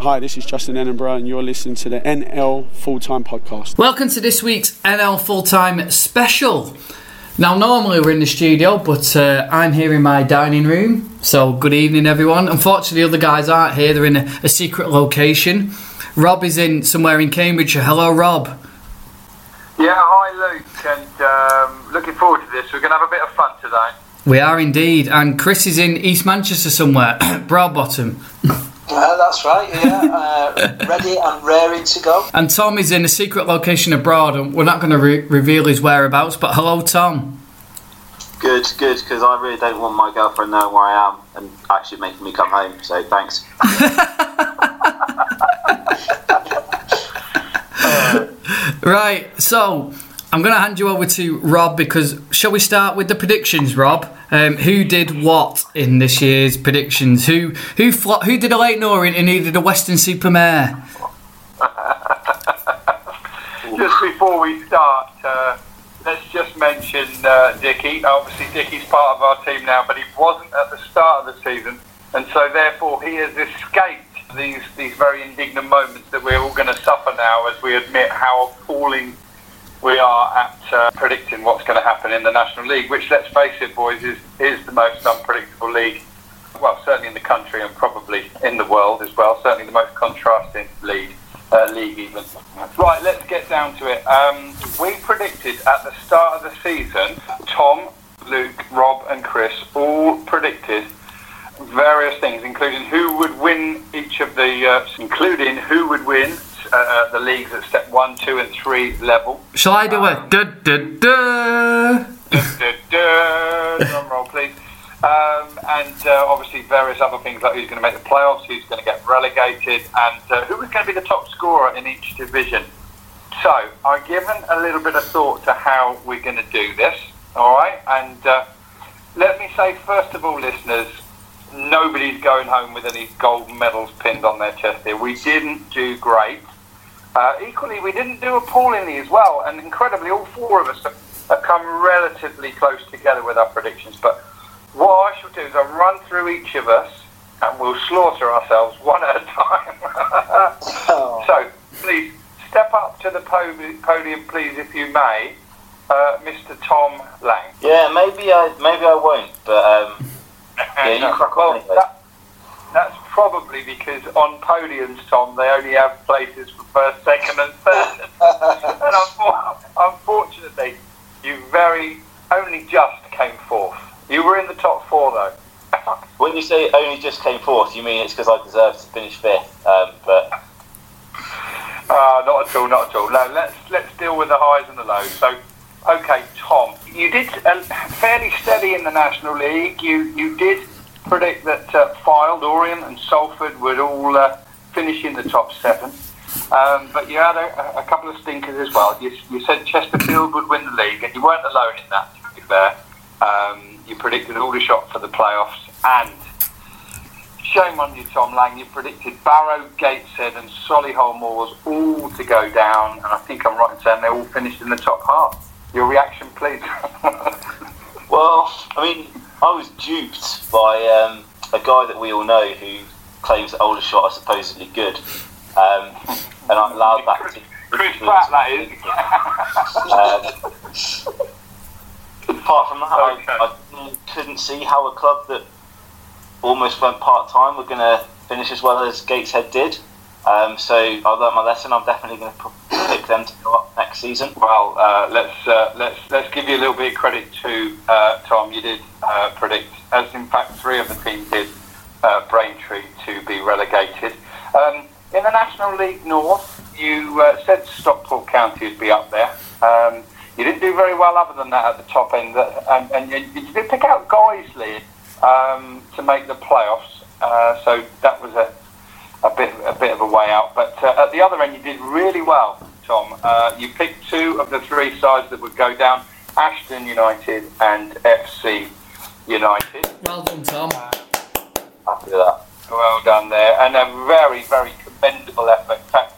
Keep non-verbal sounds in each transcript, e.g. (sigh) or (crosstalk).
Hi, this is Justin Edinburgh, and you're listening to the NL Full Time Podcast. Welcome to this week's NL Full Time Special. Now, normally we're in the studio, but uh, I'm here in my dining room. So, good evening, everyone. Unfortunately, the other guys aren't here, they're in a, a secret location. Rob is in somewhere in Cambridgeshire. Hello, Rob. Yeah, hi Luke, and um, looking forward to this. We're going to have a bit of fun today. We are indeed. And Chris is in East Manchester somewhere, (coughs) Broadbottom. Uh, that's right, yeah. (laughs) Uh, ready and raring to go. And Tom is in a secret location abroad, and we're not going to re- reveal his whereabouts, but hello, Tom. Good, good, because I really don't want my girlfriend knowing where I am and actually making me come home. So thanks. (laughs) (laughs) Right, so I'm going to hand you over to Rob because shall we start with the predictions, Rob? Um, who did what in this year's predictions? Who who who did a Leyton Orient and who did a Weston-super-Mare? (laughs) Just before we start, uh, let's just mention uh, Dicky. Obviously, Dicky's part of our team now, but he wasn't at the start of the season, and so therefore he has escaped these these very indignant moments that we're all going to suffer now as we admit how appalling we are at uh, predicting what's going to happen in the National League, which, let's face it, boys, is, is the most unpredictable league. Well, certainly in the country and probably in the world as well. Certainly the most contrasting league, uh, league even. Right, let's get down to it. Um, we predicted at the start of the season, Tom, Luke, Rob, and Chris all predicted various things, including who would win each of the, uh, including who would win uh, the leagues at step one, two, and three level. Shall I do it? Da, da, da. Duh, duh, duh. Drum roll, please. Um, and uh, obviously various other things like who's going to make the playoffs, who's going to get relegated, and uh, who is going to be the top scorer in each division. So I've given a little bit of thought to how we're going to do this. All right, and uh, let me say first of all, listeners, nobody's going home with any gold medals pinned on their chest here. We didn't do great. Uh, equally, we didn't do appallingly as well, and incredibly, all four of us have, have come relatively close together with our predictions. But what I shall do is I'll run through each of us, and we'll slaughter ourselves one at a time. (laughs) So, please step up to the podium, please, if you may, uh, Mr. Tom Lang. Yeah, maybe I maybe I won't, but um, (laughs) yeah, you crack well, on anyway. that, that's probably because on podiums, Tom, they only have places for first, second, and third. (laughs) and unfortunately, you very only just came fourth. You were in the top four, though. When you say only just came fourth, you mean it's because I deserve to finish fifth. Um, but Uh, not at all, not at all. No, let's let's deal with the highs and the lows. So, okay, Tom, you did uh, fairly steady in the National League. You you did predict that uh, Fylde, Orient, and Salford would all uh, finish in the top seven. Um, but you had a, a couple of stinkers as well. You, you said Chesterfield would win the league, and you weren't alone in that. To be fair, um, you predicted Aldershot for the playoffs, and Shame on you, Tom Lang. You predicted Barrow, Gateshead, and Solihull Moors all to go down, and I think I'm right in saying they all finished in the top half. Your reaction, please. (laughs) well, I mean, I was duped by um, a guy that we all know who claims that Aldershot are supposedly good, um, and I allowed that to. Chris Pratt, that is. Um, apart from that, Okay. I, I couldn't see how a club that almost went part time were going to finish as well as Gateshead did. Um, so I learned my lesson. I'm definitely going to pick them to go up next season. Well, uh, let's uh, let's let's give you a little bit of credit to uh, Tom. You did uh, predict, as in fact three of the teams did, uh, Braintree to be relegated. Um, in the National League North, you uh, said Stockport County would be up there. Um, you didn't do very well other than that at the top end, and, and you, you did pick out Guiseley um, to make the playoffs. So that was a a bit a bit of a way out. But uh, at the other end, you did really well, Tom. Uh, you picked two of the three sides that would go down: Ashton United and FC United. Well done, Tom. Happy with that. Well done there, and a very very commendable effort. In fact,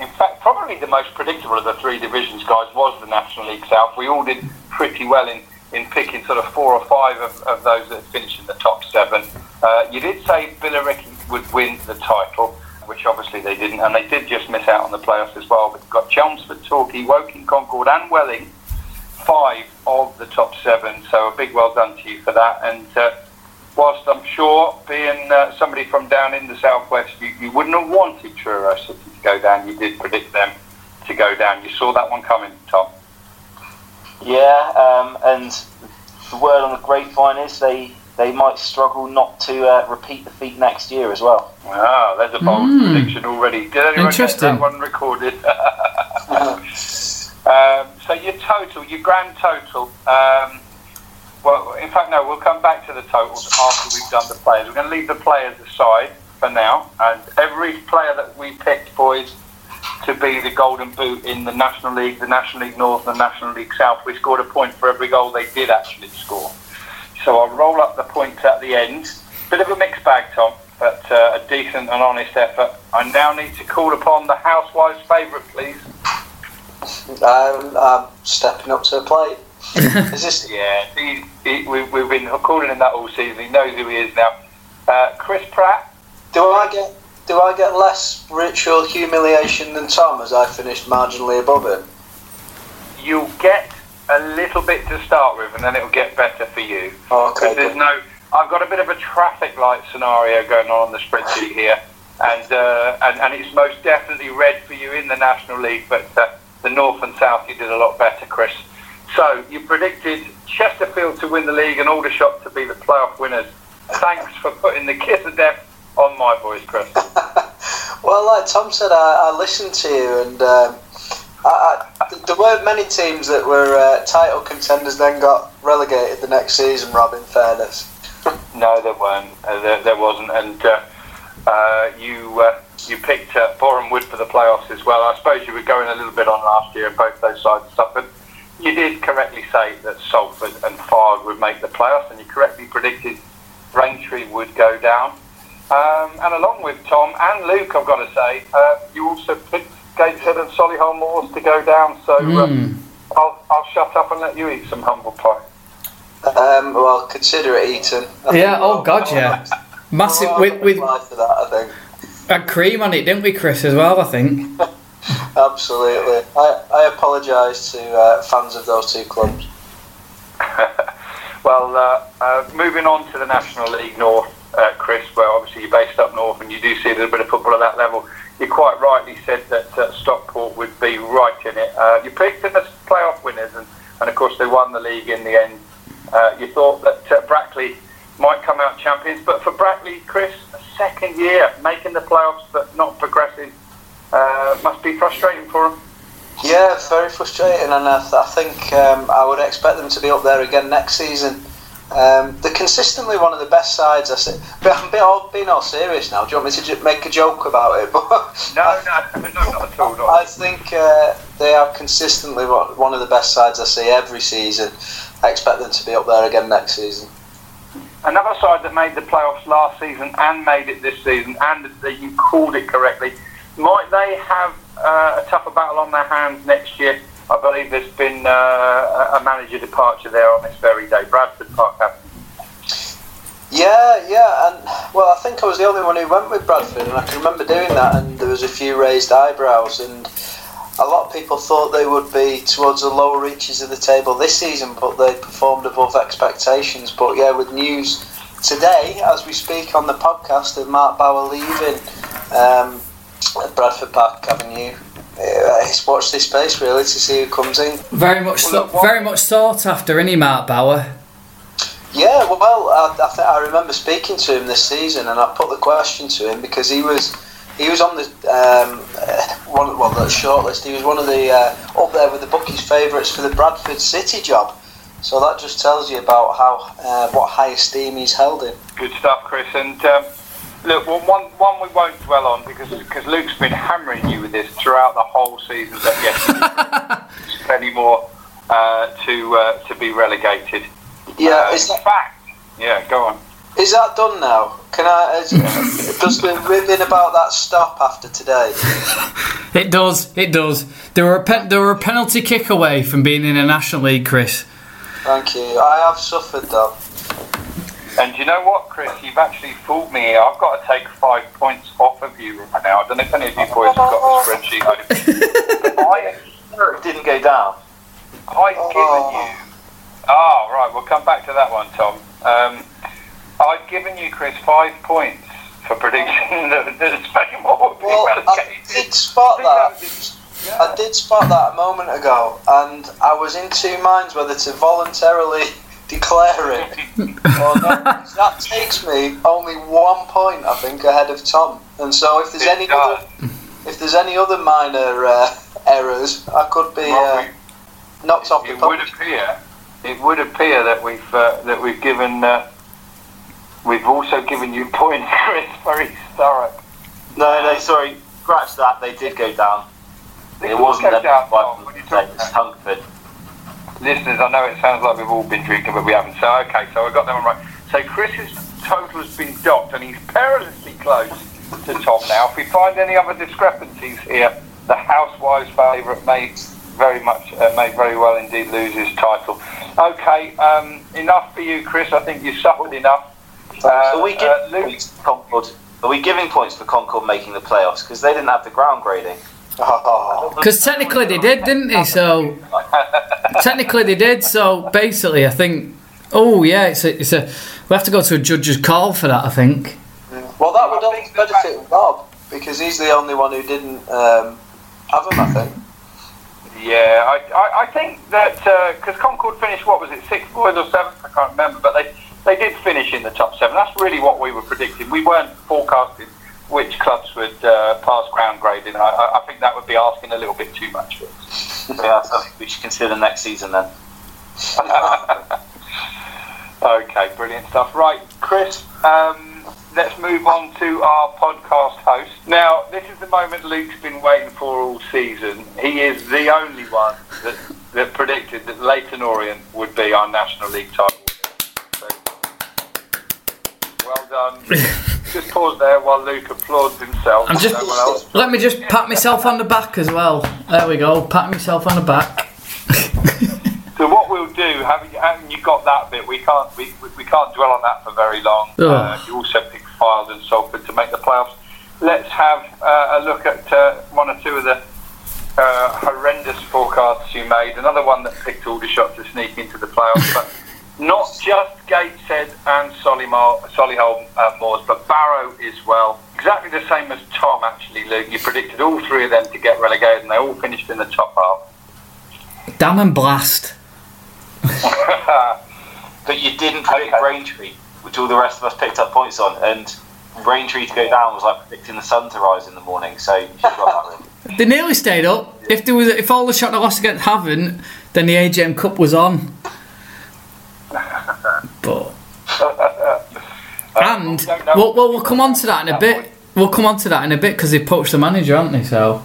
in fact, probably the most predictable of the three divisions, guys, was the National League South. We all did pretty well in. In picking sort of four or five of, of those that finished in the top seven, uh, you did say Billericay would win the title, which obviously they didn't, and they did just miss out on the playoffs as well. But got Chelmsford, Torquay, Woking, Concord, and Welling, five of the top seven. So a big well done to you for that. And uh, whilst I'm sure, being uh, somebody from down in the southwest, you, you wouldn't have wanted Truro City to go down. You did predict them to go down. You saw that one coming, Tom. Yeah, um, and the word on the grapevine is they they might struggle not to uh, repeat the feat next year as well. Ah, there's a bold Mm. prediction already. Did anyone get Interesting. that one recorded? (laughs) um, so your total, your grand total. Um, well, in fact, no. We'll come back to the totals after we've done the players. We're going to leave the players aside for now, and every player that we picked, boys, to be the Golden Boot in the National League, the National League North, and the National League South, we scored a point for every goal they did actually score. So I'll roll up the points at the end. Bit of a mixed bag, Tom, but uh, a decent and honest effort. I now need to call upon the housewife's favourite, please. I'm, I'm stepping up to the plate. (laughs) Is this? Yeah, he, he, we, we've been calling him that all season. He knows who he is now. Uh, Chris Pratt. Do I get? Do I get less ritual humiliation than Tom as I finished marginally above him? You'll get a little bit to start with, and then it'll get better for you. Oh, okay. There's no, I've got a bit of a traffic light scenario going on on the spreadsheet here, and uh, and, and it's most definitely red for you in the National League, but uh, the North and South you did a lot better, Chris. So you predicted Chesterfield to win the league and Aldershot to be the playoff winners. Thanks for putting the kiss of death on my voice, Chris. (laughs) Well, like Tom said, I, I listened to you, and um, I, I, there weren't many teams that were uh, title contenders then got relegated the next season. Rob, in fairness. (laughs) No, there weren't. Uh, there, there wasn't, and uh, uh, you uh, you picked uh, Boreham Wood for the playoffs as well. I suppose you were going a little bit on last year, both those sides suffered. You did correctly say that Salford and Fard would make the playoffs, and you correctly predicted Braintree would go down. Um, and along with Tom and Luke, I've got to say, uh, you also picked Gateshead and Solihull Moors to go down. So uh, Mm. I'll, I'll shut up and let you eat some humble pie. Um, well, consider it eaten. I Yeah, oh we'll- God, yeah. (laughs) Massive we'll with with apply for that, I think. had cream on it, didn't we, Chris? As well, I think. (laughs) Absolutely. I, I apologise to uh, fans of those two clubs. (laughs) Well, uh, uh, moving on to the National League North, uh, Chris, where obviously you're based up north and you do see a little bit of football at that level. You quite rightly said that uh, Stockport would be right in it. Uh, you picked them as playoff winners, and, and of course they won the league in the end. Uh, you thought that uh, Brackley might come out champions, but for Brackley, Chris, a second year making the playoffs but not progressing uh, must be frustrating for them. Yeah, very frustrating, and I, th- I think um, I would expect them to be up there again next season. Um, they're consistently one of the best sides. I say, but I'm being all, being all serious now. Do you want me to make a joke about it? (laughs) But No, no, no, not at all. Not I think uh, they are consistently one one of the best sides I see every season. I expect them to be up there again next season. Another side that made the playoffs last season and made it this season, and that you called it correctly, might they have uh, a tougher battle on their hands next year? I believe there's been uh, a manager departure there on this very day. Bradford Park captain. Yeah, yeah, and well, I think I was the only one who went with Bradford, and I can remember doing that, and there was a few raised eyebrows, and a lot of people thought they would be towards the lower reaches of the table this season, but they performed above expectations. But yeah, with news today, as we speak on the podcast, of Mark Bower leaving um, Bradford Park Avenue, uh, it's watch this space really to see who comes in. Very much, Well, so, very much sought after, any Mark Bower. Yeah, well, I, I, th- I remember speaking to him this season, and I put the question to him because he was he was on the um, uh, (laughs) one well the shortlist. He was one of the uh, up there with the bookies' favourites for the Bradford City job. So that just tells you about how uh, what high esteem he's held in. Good stuff, Chris. And um, look, well, one one we won't dwell on because because Luke's been hammering you with this throughout the whole season. That yes, (laughs) plenty more uh, to uh, to be relegated. Yeah, Uh, is that fact, yeah, go on. is that done now? Can I? Is, (laughs) does the ribbon about that stop after today? (laughs) It does, it does. There were a pen, they were a penalty kick away from being in a National League, Chris. Thank you. I have suffered though. And you know what, Chris? You've actually fooled me. I've got to take five points off of you right now. I don't know if any of you boys have got the spreadsheet open. (laughs) I, It didn't go down. I've given you. Oh, right. We'll come back to that one, Tom. Um, I've given you, Chris, five points for predicting (laughs) that that Spain will be Well, I did spot that. was- I did spot that a moment ago, and I was in two minds whether to voluntarily declare it or not. that takes me only one point, I think, ahead of Tom. And so, if there's It any does. other, if there's any other minor uh, errors, I could be Well, uh, knocked off the it would appear it would appear that we've uh, that we've given uh, we've also given you (laughs) points, Chris, for East Thurrock. No, no, sorry. Scratch that. They did go down. They It wasn't go them. down, by Tom, when you talk It's about- Hungerford. Listeners, I know it sounds like we've all been drinking, but we haven't. So okay, so I got them right. So Chris's total has been docked, and he's perilously close to Tom now. If we find any other discrepancies here, the housewives' favourite may very much uh, may very well indeed lose his title. Okay, um, enough for you, Chris. I think you suffered enough. Uh, Are we giving uh, Luke, points for Concord? Are we giving points for Concord making the playoffs because they didn't have the ground grading? Because technically they did, didn't they? So technically they did. So basically, I think. Oh yeah, it's a, it's a. We have to go to a judge's call for that. I think. well, that would only think the fact- benefit Rob because he's the only one who didn't um, have him. I think. Yeah, I, I, I think that because Concord finished, what was it, sixth boys or seventh? I can't remember, but they, they did finish in the top seven. That's really what we were predicting. We weren't forecasting which clubs would uh, pass ground grading. I, I, I think that would be asking a little bit too much for us. (laughs) yeah, so we should consider next season then. (laughs) Okay, brilliant stuff. Right, Chris, um, let's move on to our podcast host. Now, this is the moment Luke's been waiting for all season. He is the only one that, that predicted that Leyton Orient would be our National League title. So, well done. (laughs) just pause there while Luke applauds himself. I'm just-. Let me just pat myself on the back as well. There we go. Pat myself on the back. (laughs) So what we'll do, having, having you got that bit, we can't we, we, can't dwell on that for very long. Ugh. Uh, you also picked Fylde and Salford to make the playoffs. Let's have uh, a look at uh, one or two of the uh, horrendous forecasts you made. Another one that picked Aldershot to sneak into the playoffs, but not just Gateshead and Solymar, Solihull uh, Moors, but Barrow as well. Exactly the same as Tom, actually, Luke. You predicted all three of them to get relegated, and they all finished in the top half. Damn and blast. (laughs) But you didn't predict Okay. Braintree, which all the rest of us picked up points on, and Braintree to go down was like predicting the sun to rise in the morning. So you should have got that wrong. (laughs) They nearly stayed up. If there was, if Aldershot I lost against Havant, then the AGM Cup was on. But (laughs) and know. we'll, we'll, we'll come on to that in a bit. We'll come on to that in a bit because they poached the manager, aren't they? So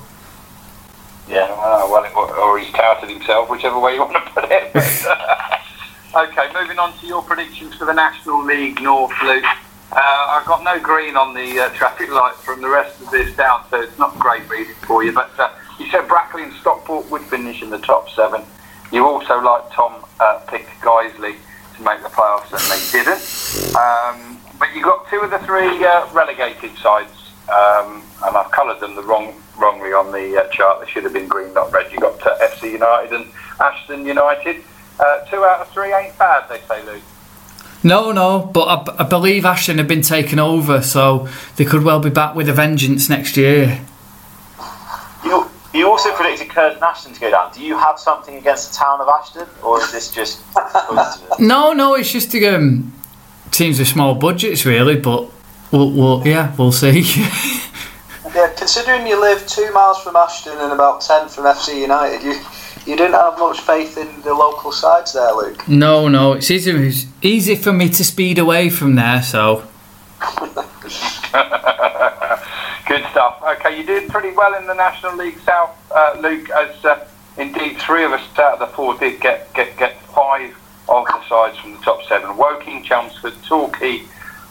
Yeah. Ah, well, or he's touted himself, whichever way you want to put it. (laughs) okay, moving on to your predictions for the National League North, Luke. Uh, I've got no green on the uh, traffic light from the rest of this down, so it's not great reading for you. But uh, you said Brackley and Stockport would finish in the top seven. You also, like Tom, uh, picked Guiseley to make the playoffs, and they didn't. Um, but you got two of the three uh, relegated sides, um, and I've coloured them the wrong wrongly on the uh, chart. They should have been green, not red. You got uh, FC United and Ashton United. Uh, two out of three ain't bad, they say, Luke. no, no. But I believe Ashton have been taken over, so they could well be back with a vengeance next year. You, you also predicted Curzon Ashton to go down. Do you have something against the town of Ashton, or is this just? (laughs) No, no. It's just um, teams with small budgets, really. But we'll, we'll yeah, we'll see. (laughs) Yeah, considering you live two miles from Ashton and about ten from FC United, you you didn't have much faith in the local sides there, Luke. no, no. It's easy. It's easy for me to speed away from there. So (laughs) Good stuff. Okay, you did pretty well in the National League South, uh, Luke, as uh, indeed three of us out of the four did get, get, get five of the sides from the top seven. Woking, Chelmsford, Torquay,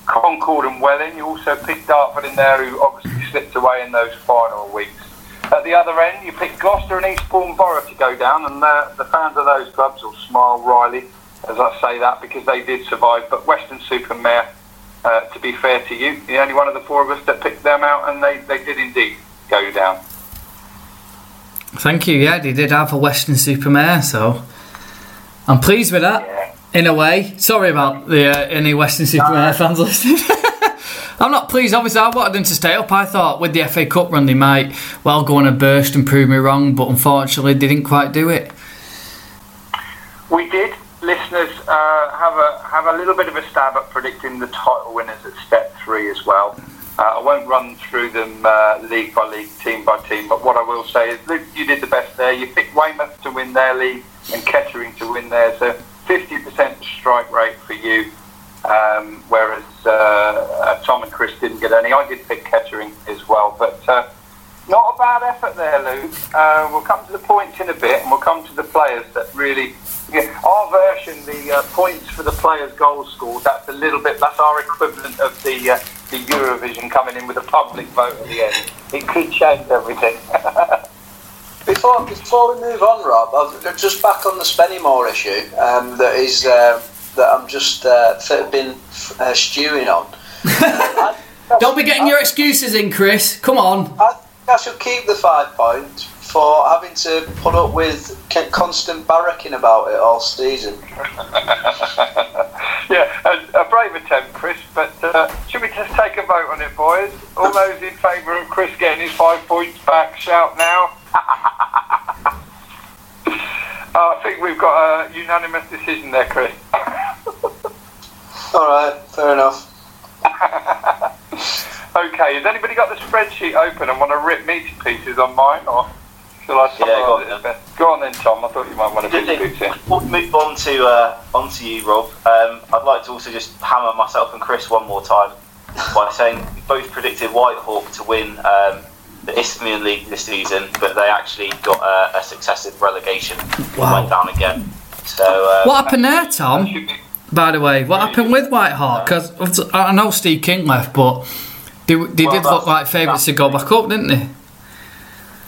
Concord and Welling. You also picked Dartford in there, who obviously slipped away in those final weeks. At the other end, you picked Gloucester and Eastbourne Borough to go down, and uh, the fans of those clubs will smile wryly as I say that because they did survive. But Weston-super-Mare, uh, to be fair to you, the only one of the four of us that picked them out, and they, they did indeed go down. Thank you. Yeah, they did have a Weston-super-Mare, so I'm pleased with that. Yeah. In a way, sorry about the uh, any Weston-super-Mare fans listening. (laughs) I'm not pleased. Obviously, I wanted them to stay up. I thought with the FA Cup run, they might well go on a burst and prove me wrong, but unfortunately, they didn't quite do it. We did, listeners, uh, have a little bit of a stab at predicting the title winners at step three as well. Uh, I won't run through them uh, league by league, team by team, but what I will say is, Luke, you did the best there. You picked Weymouth to win their league and Kettering to win theirs. So 50% strike rate for you, um, whereas uh, uh, Tom and Chris didn't get any. I did pick Kettering as well, but uh, not a bad effort there, Luke. Uh, we'll come to the points in a bit, and we'll come to the players that really. Yeah, our version, the uh, points for the players' goals scored, that's a little bit. That's our equivalent of the uh, the Eurovision coming in with a public vote at the end. It could change everything. (laughs) Before before we move on, Rob, I've just back on the Spennymoor issue um, that is uh, that I'm just uh, th- been uh, stewing on. (laughs) I, Don't be getting your excuses in, Chris. Come on. I think I should keep the five points for having to put up with constant barracking about it all season. (laughs) yeah, a, a brave attempt, Chris. But uh, should we just take a vote on it, boys? All those in favour of Chris getting his five points back, shout now. (laughs) I think we've got a unanimous decision there, Chris. (laughs) All right, fair enough. Okay, has anybody got the spreadsheet open and want to rip me to pieces on mine, or shall I? Yeah, go on it then. Go on then, Tom. I thought you might want to Good put thing. boots in. Before we move on to uh, on to you, Rob, um, I'd like to also just hammer myself and Chris one more time by saying we both predicted Whitehawk to win um, the Isthmian League this season, but they actually got a, a successive relegation and Wow. went down again. So uh, What happened there, Tom? By the way, what happened with Whitehawk? Because I know Steve King left, but they, they Well, did look like favourites to go back up, didn't they?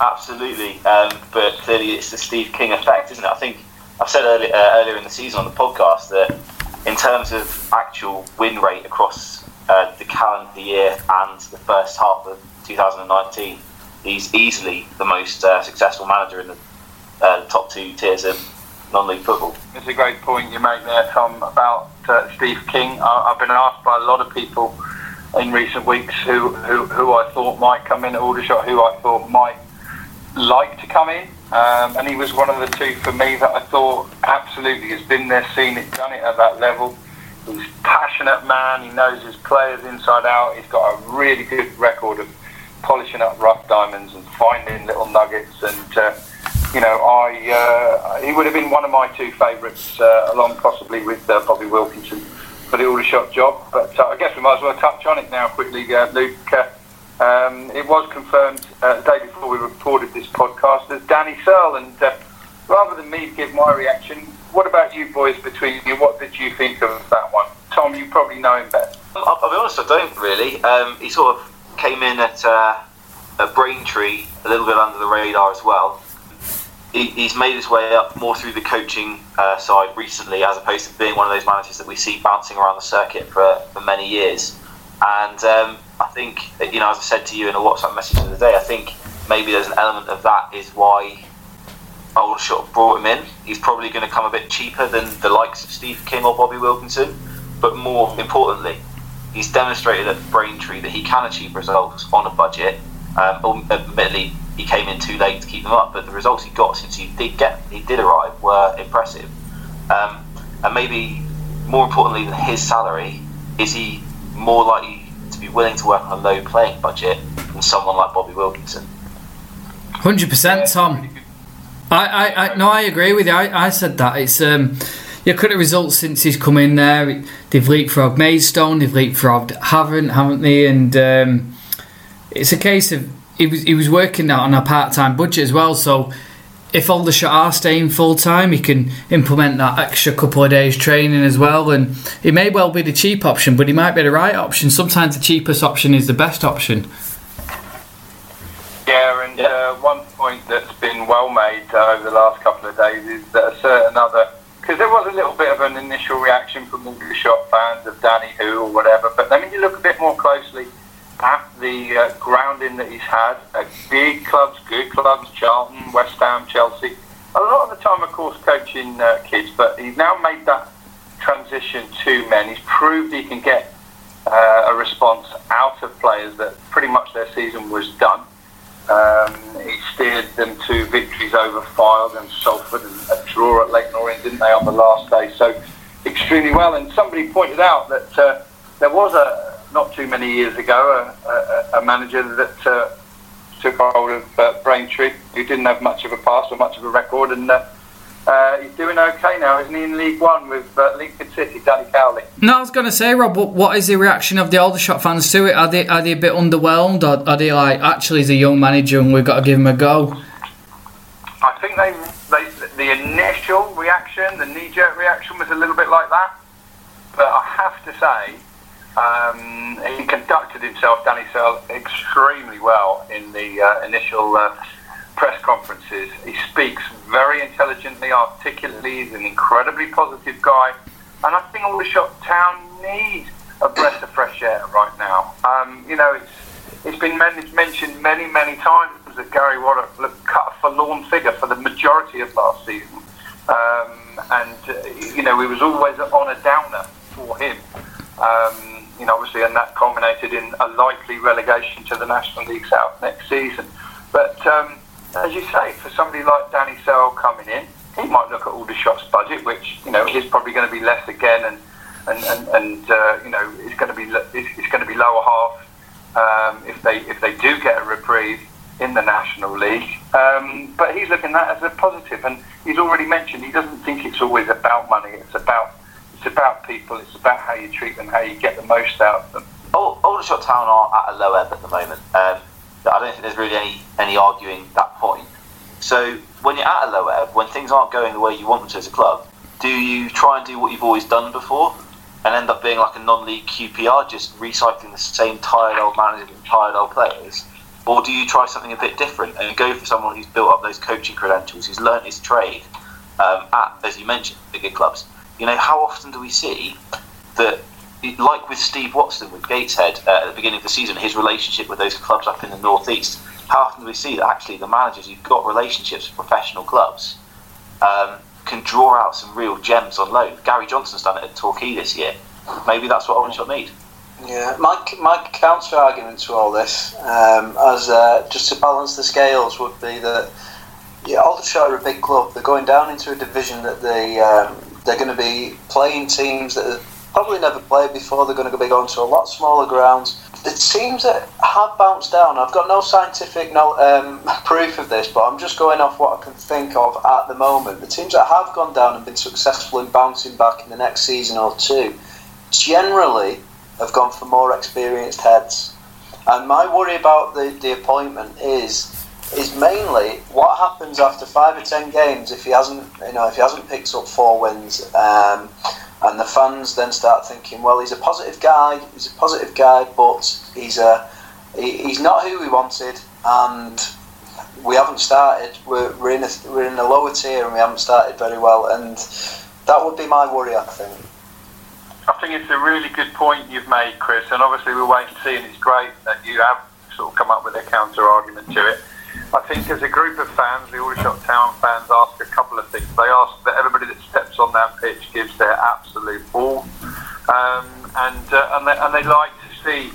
Absolutely, um, but clearly it's the Steve King effect, isn't it? I think I've said earlier, uh, earlier in the season on the podcast that in terms of actual win rate across uh, the calendar year and the first half of 2019, he's easily the most uh, successful manager in the uh, top two tiers of non-league football. It's a great point you make there, Tom, about uh, Steve King. I, I've been asked by a lot of people in recent weeks who, who, who I thought might come in at Aldershot, who I thought might like to come in. Um, and he was one of the two for me that I thought absolutely has been there, seen it, done it at that level. He's a passionate man. He knows his players inside out. He's got a really good record of polishing up rough diamonds and finding little nuggets. And uh, you know, I uh, he would have been one of my two favourites, uh, along possibly with uh, Bobby Wilkinson for the Aldershot job. But uh, I guess we might as well touch on it now quickly, uh, Luke. Um, it was confirmed uh, the day before we recorded this podcast as Danny Searle, and uh, rather than me give my reaction, what about you boys between you? What did you think of that one? Tom, you probably know him better. I'll, I'll be honest, I don't really. Um, he sort of came in at uh, a Braintree a little bit under the radar as well. He, he's made his way up more through the coaching uh, side recently, as opposed to being one of those managers that we see bouncing around the circuit for, for many years. And um, I think, you know, as I said to you in a WhatsApp message the other day, I think maybe there's an element of that is why Aldershot brought him in. He's probably going to come a bit cheaper than the likes of Steve King or Bobby Wilkinson, but more importantly, he's demonstrated at Braintree that he can achieve results on a budget. Um, admittedly, he came in too late to keep them up, but the results he got since he did get he did arrive were impressive. Um, and maybe more importantly than his salary, is he more likely to be willing to work on a low playing budget than someone like Bobby Wilkinson? Hundred percent, Tom. I, I, I, no, I agree with you. I, I said that it's um, you look at the results since he's come in there. They've leapfrogged Maidstone, they've leapfrogged Havant, haven't they? And um, it's a case of he was he was working on a part time budget as well. So if Aldershot are staying full time, he can implement that extra couple of days training as well. And it may well be the cheap option, but he might be the right option. Sometimes the cheapest option is the best option. Yeah, and. Uh, one point that's been well made uh, over the last couple of days is that a certain other because there was a little bit of an initial reaction from Aldershot fans of Danny Who or whatever. But then when you look a bit more closely at the uh, grounding that he's had at big clubs, good clubs, Charlton, West Ham, Chelsea, a lot of the time, of course, coaching uh, kids, but he's now made that transition to men. He's proved he can get uh, a response out of players that pretty much their season was done. Um, he steered them to victories over Fylde and Salford and a draw at Leyton Orient, didn't they, on the last day? So extremely well. And somebody pointed out that uh, there was a not too many years ago a, a, a manager that uh, took hold of uh, Braintree, who didn't have much of a past or much of a record, and uh, uh, he's doing okay now, isn't he, in League One with uh, Lincoln City, Danny Cowley? No, I was going to say, Rob, what is the reaction of the Aldershot fans to it? Are they are they a bit underwhelmed, or are they like, actually, he's a young manager and we've got to give him a go? I think they, they the initial reaction, the knee jerk reaction, was a little bit like that. But I have to say, um, he conducted himself, Danny Searle, extremely well in the uh, initial. Uh, press conferences. He speaks very intelligently, articulately. He's an incredibly positive guy, and I think Aldershot Town needs a breath of fresh air right now. Um, you know, it's it's been mentioned many, many times that Gary Waddock looked cut a forlorn figure for the majority of last season, um, and uh, you know, he was always on a downer for him. Um, you know, obviously, and that culminated in a likely relegation to the National League South next season. But um, as you say, for somebody like Danny Searle coming in, he might look at Aldershot's budget, which you know is probably going to be less again, and and and, and uh, you know it's going to be it's going to be lower half um, if they if they do get a reprieve in the National League. Um, but he's looking at that as a positive, and he's already mentioned he doesn't think it's always about money. It's about it's about people. It's about how you treat them, how you get the most out of them. All, Aldershot Town are at a low ebb at the moment. Um, I don't think there's really any, any arguing that point. So when you're at a low ebb, when things aren't going the way you want them to as a club, do you try and do what you've always done before and end up being like a non-league QPR, just recycling the same tired old managers and tired old players? Or do you try something a bit different and go for someone who's built up those coaching credentials, who's learnt his trade um, at, as you mentioned, bigger clubs? You know, how often do we see that like with Steve Watson with Gateshead uh, at the beginning of the season, his relationship with those clubs up in the northeast. How often do we see that actually the managers who've got relationships with professional clubs um, can draw out some real gems on loan? Gary Johnson's done it at Torquay this year. Maybe that's what Aldershot need. Yeah, my, my counter argument to all this, um, as uh, just to balance the scales, would be that yeah, Aldershot are a big club. They're going down into a division that they um, they're going to be playing teams that have probably never played before. They're going to be going to a lot smaller grounds. The teams that have bounced down, I've got no scientific no, um, (laughs) proof of this, but I'm just going off what I can think of at the moment. The teams that have gone down and been successful in bouncing back in the next season or two generally have gone for more experienced heads. And my worry about the, the appointment is is mainly what happens after five or ten games if he hasn't you know if he hasn't picked up four wins. Um, and the fans then start thinking, well, he's a positive guy, he's a positive guy, but he's a he's not who we wanted, and we haven't started. We're, we're in a we're in a lower tier, and we haven't started very well, and that would be my worry, I think. I think it's a really good point you've made, Chris, and obviously we're waiting to see, and it's great that you have sort of come up with a counter argument to it. I think as a group of fans, the Aldershot Town fans ask a couple of things. They ask that everybody that steps on that pitch gives their absolute all, um, and uh, and, they, and they like to see.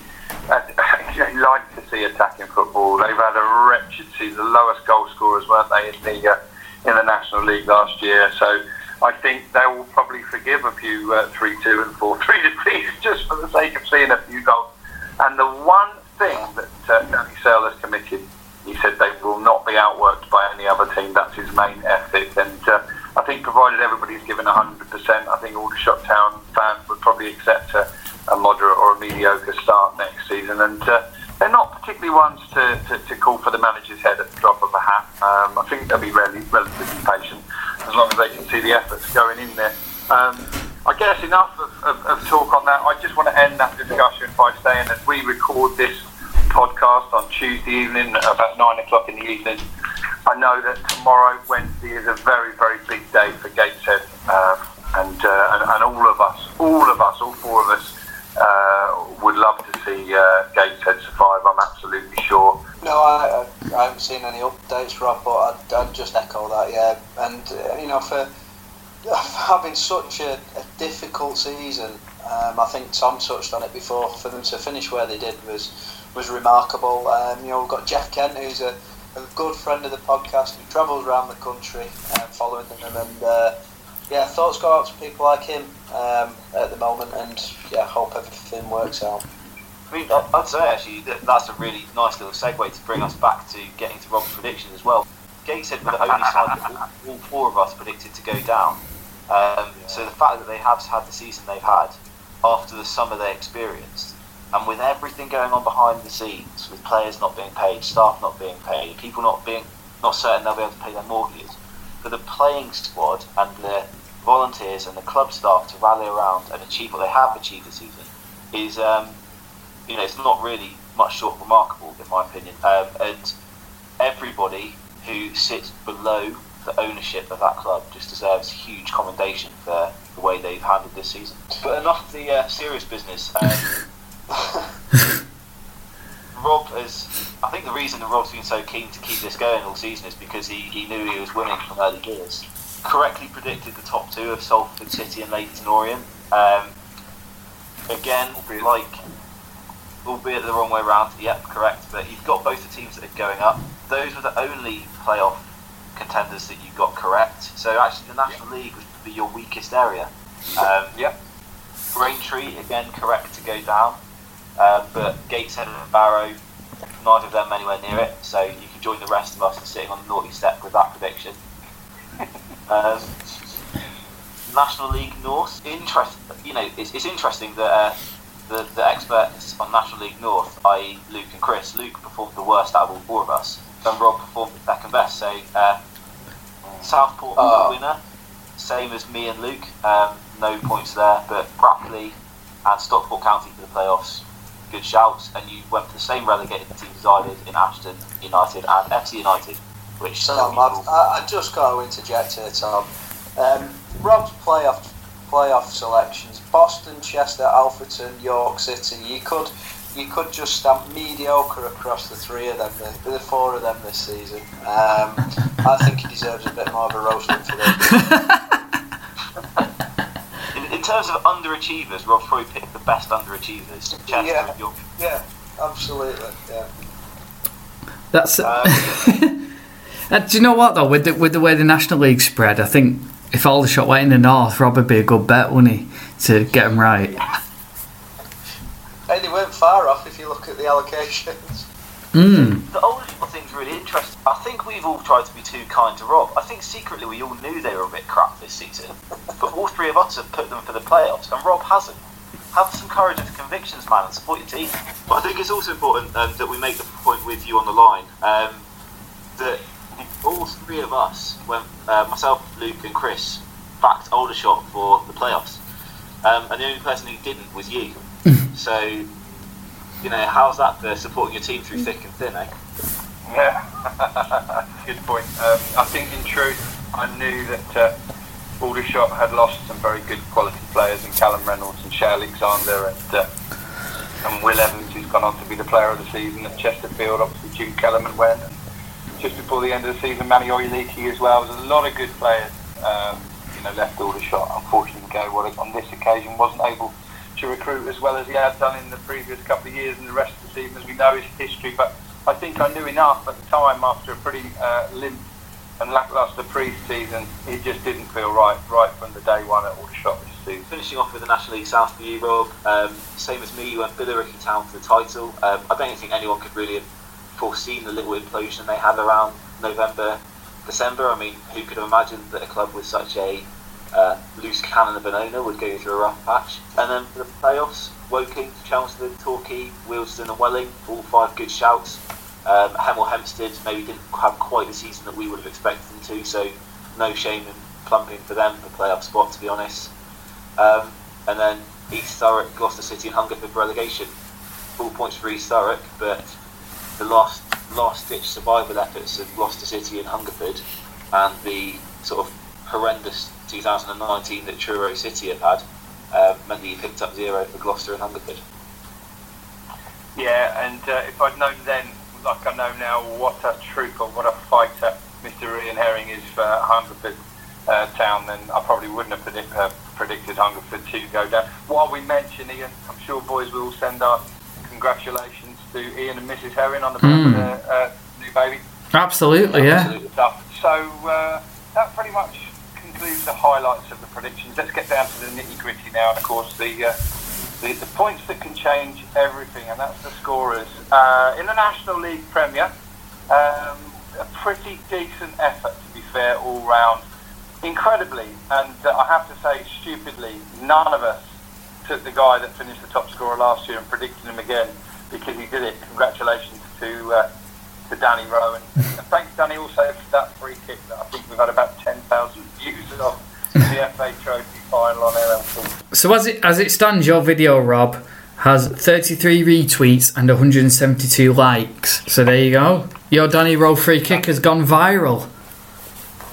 Uh, (laughs) they like to see attacking football. They've had a wretched season, the lowest goal scorers, weren't they, in the uh, in the National League last year? So I think they will probably forgive a few uh, three-two and four-three defeats just for the sake of seeing a few goals. And the one thing that uh, Danny Searle has committed he said they will not be outworked by any other team. That's his main ethic. And uh, I think, provided everybody's given 100%, I think Aldershot Town fans would probably accept a, a moderate or a mediocre start next season. And uh, they're not particularly ones to, to, to, call for the manager's head at the drop of a hat. Um, I think they'll be really, relatively patient as long as they can see the efforts going in there. Um, I guess enough of, of, of talk on that. I just want to end that discussion by saying that we record this podcast on Tuesday evening about nine o'clock in the evening. I know that tomorrow, Wednesday, is a very, very big day for Gateshead uh, and, uh, and, and all of us, all four of us, uh, would love to see uh, Gateshead survive. I'm absolutely sure. No, I, I, I haven't seen any updates, Rob, but I'd, I'd just echo that, yeah. And, uh, you know, for, for (laughs) having such a, a difficult season, um, I think Tom touched on it before, for them to finish where they did was was remarkable. Um, you know, we've got Jeff Kent, who's a, a good friend of the podcast, who travels around the country um, following them, and uh, yeah, thoughts go out to people like him um, at the moment, and yeah, hope everything works out. I mean, I'd say actually that that's a really nice little segue to bring us back to getting to Rob's prediction as well. Gateshead were the only side that all, all four of us predicted to go down. Um, so the fact that they have had the season they've had after the summer they experienced, and with everything going on behind the scenes, with players not being paid, staff not being paid, people not being not certain they'll be able to pay their mortgages, for the playing squad and the volunteers and the club staff to rally around and achieve what they have achieved this season is, um, you know, it's not really much short of remarkable in my opinion. Um, and everybody who sits below the ownership of that club just deserves huge commendation for the way they've handled this season. But enough of the uh, serious business. Um, (laughs) Rob has, I think the reason that Rob's been so keen to keep this going all season is because he, he knew he was winning from early years. Correctly predicted the top two of Salford City and Leyton Orient. Um, again, like, albeit the wrong way around, yep, correct, but you've got both the teams that are going up. Those were the only playoff contenders that you got correct. So actually, the National League would be your weakest area. Um, Yep. Braintree again correct to go down, uh, but Gateshead and Barrow, neither of them anywhere near it. So you can join the rest of us in sitting on the naughty step with that prediction. (laughs) um, National League North, interest. You know, it's, it's interesting that uh, the the experts on National League North, i.e. Luke and Chris, Luke performed the worst out of all four of us, and Rob performed the second best. So uh, Southport was Oh. the winner, same as me and Luke. Um, no points there, but Brackley and Stockport County for the playoffs. Good shouts, and you went for the same relegated teams as I did in Ashton United and FC United, which some Tom, I've, people- I, I just got to interject here, Tom. Um, Rob's playoff playoff selections: Boston, Chester, Alfreton, York City. You could you could just stamp mediocre across the three of them, the, the four of them this season. Um, I think he deserves a bit more of a roasting for this. (laughs) in, in terms of underachievers, Rob probably picked the best underachievers. Chester Yeah. and York. Yeah, absolutely. Yeah. That's. Um, (laughs) Uh, do you know what though? With the with the way the National League spread, I think if Aldershot went in the north, Rob would be a good bet, wouldn't he, to get him right? Hey, they weren't far off if you look at the allocations. Mm. The Aldershot thing's really interesting. I think we've all tried to be too kind to Rob. I think secretly we all knew they were a bit crap this season, but all three of us have put them for the playoffs, and Rob hasn't. Have some courage and convictions, man, and support your team. But I think it's also important um, that we make the point with you on the line um, that all three of us, when uh, myself, Luke, and Chris, backed Aldershot for the playoffs, um, and the only person who didn't was you. (laughs) so, you know, how's that for supporting your team through thick and thin, eh? Yeah, (laughs) good point. Um, I think in truth, I knew that uh, Aldershot had lost some very good quality players in Callum Reynolds and Shea Alexander and uh, and Will Evans, who's gone on to be the player of the season at Chesterfield. Obviously, Jim Kellermann went. And just before the end of the season, Manny Oyeleke as well. There's a lot of good players, um, you know, left Aldershot. Unfortunately, Gary Waddock on this occasion wasn't able to recruit as well as he had done in the previous couple of years and the rest of the season, as we know, is history. But I think I knew enough at the time after a pretty uh, limp and lacklustre pre-season. It just didn't feel right, right from the day one at Aldershot this season. Finishing off with the National League South for you, Rob. Um, same as me, you went Billericay Town for the title. Um, I don't think anyone could really have foreseen the little implosion they had around November, December. I mean, who could have imagined that a club with such a uh, loose cannon of an owner would go through a rough patch? And then for the playoffs, Woking, Chelmsford, Torquay, Wealdstone, and Welling, all five good shouts. Um, Hemel Hempstead maybe didn't have quite the season that we would have expected them to, so no shame in plumping for them for playoff spot, to be honest. Um, and then East Thurrock, Gloucester City, and Hungerford relegation. Full points for East Thurrock, but the last last ditch survival efforts of Gloucester City and Hungerford, and the sort of horrendous 2019 that Truro City have had, um, meant that you picked up zero for Gloucester and Hungerford. Yeah, and uh, if I'd known then, like I know now, what a trooper, what a fighter Mr. Ian Herring is for Hungerford uh, Town, then I probably wouldn't have predict, uh, predicted Hungerford to go down. While we mention Ian, I'm sure boys will send our congratulations to Ian and Mrs. Herring on the birth of their uh, new baby. Absolutely, yeah. Absolutely. stuff. So uh, that pretty much concludes the highlights of the predictions. Let's get down to the nitty gritty now, and of course the, uh, the the points that can change everything, and that's the scorers uh, in the National League Premier. Um, a pretty decent effort, to be fair, all round. Incredibly, and uh, I have to say, stupidly, none of us took the guy that finished the top scorer last year and predicted him again because he did it. Congratulations to uh, to Danny Rowan. And thanks, Danny, also for that free kick that I think we've had about 10,000 views of the FA Trophy final on LL. So as it as it stands, your video, Rob, has 33 retweets and 172 likes. So there you go. Your Danny Rowe free kick has gone viral.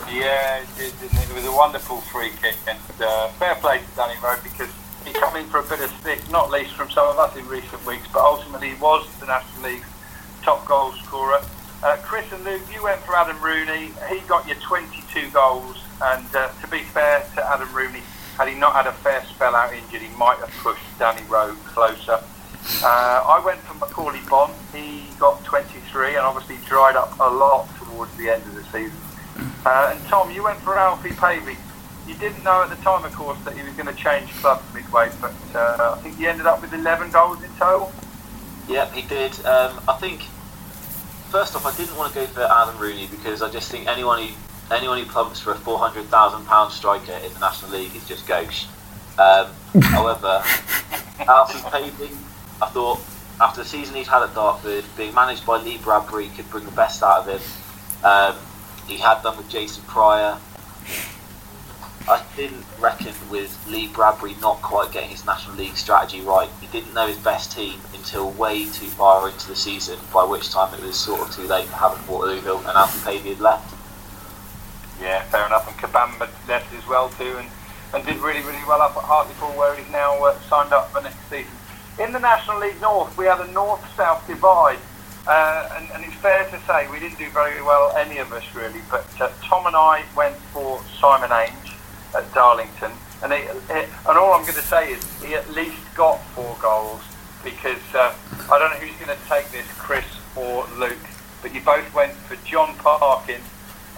Yeah, it, did, it? it was a wonderful free kick, and uh, fair play to Danny Rowe because he come in for a bit of stick, not least from some of us in recent weeks, but ultimately he was the National League's top goal scorer. Uh, Chris and Luke, you went for Adam Rooney. He got you 22 goals, and uh, to be fair to Adam Rooney, had he not had a fair spell out injured, he might have pushed Danny Rowe closer. Uh, I went for Macauley Bonne. He got 23 and obviously dried up a lot towards the end of the season. Uh, and Tom, you went for Alfie Pavey. You didn't know at the time, of course, that he was going to change clubs midway, but uh, I think he ended up with 11 goals in total. Yeah, he did. Um, I think first off, I didn't want to go for Adam Rooney because I just think anyone who anyone who plumps for a four hundred thousand pound striker in the National League is just gauche. Um, (laughs) however, Alfie Pavey, I thought after the season he's had at Dartford, being managed by Lee Bradbury could bring the best out of him. Um, he had done with Jason Pryor. I didn't reckon with Lee Bradbury not quite getting his National League strategy right. He didn't know his best team until way too far into the season, by which time it was sort of too late for Havant Waterlooville and Alfie Pavey had left. Yeah, fair enough. And Kabamba left as well too, and, and did really, really well up at Hartlepool, where he's now uh, signed up for next season. In the National League North, we had a north-south divide, uh, and, and it's fair to say we didn't do very well, any of us really. But uh, Tom and I went for Simon Ainge at Darlington, and he, he- and all I'm going to say is he at least got four goals because uh, I don't know who's going to take this, Chris or Luke, but you both went for John Parkin,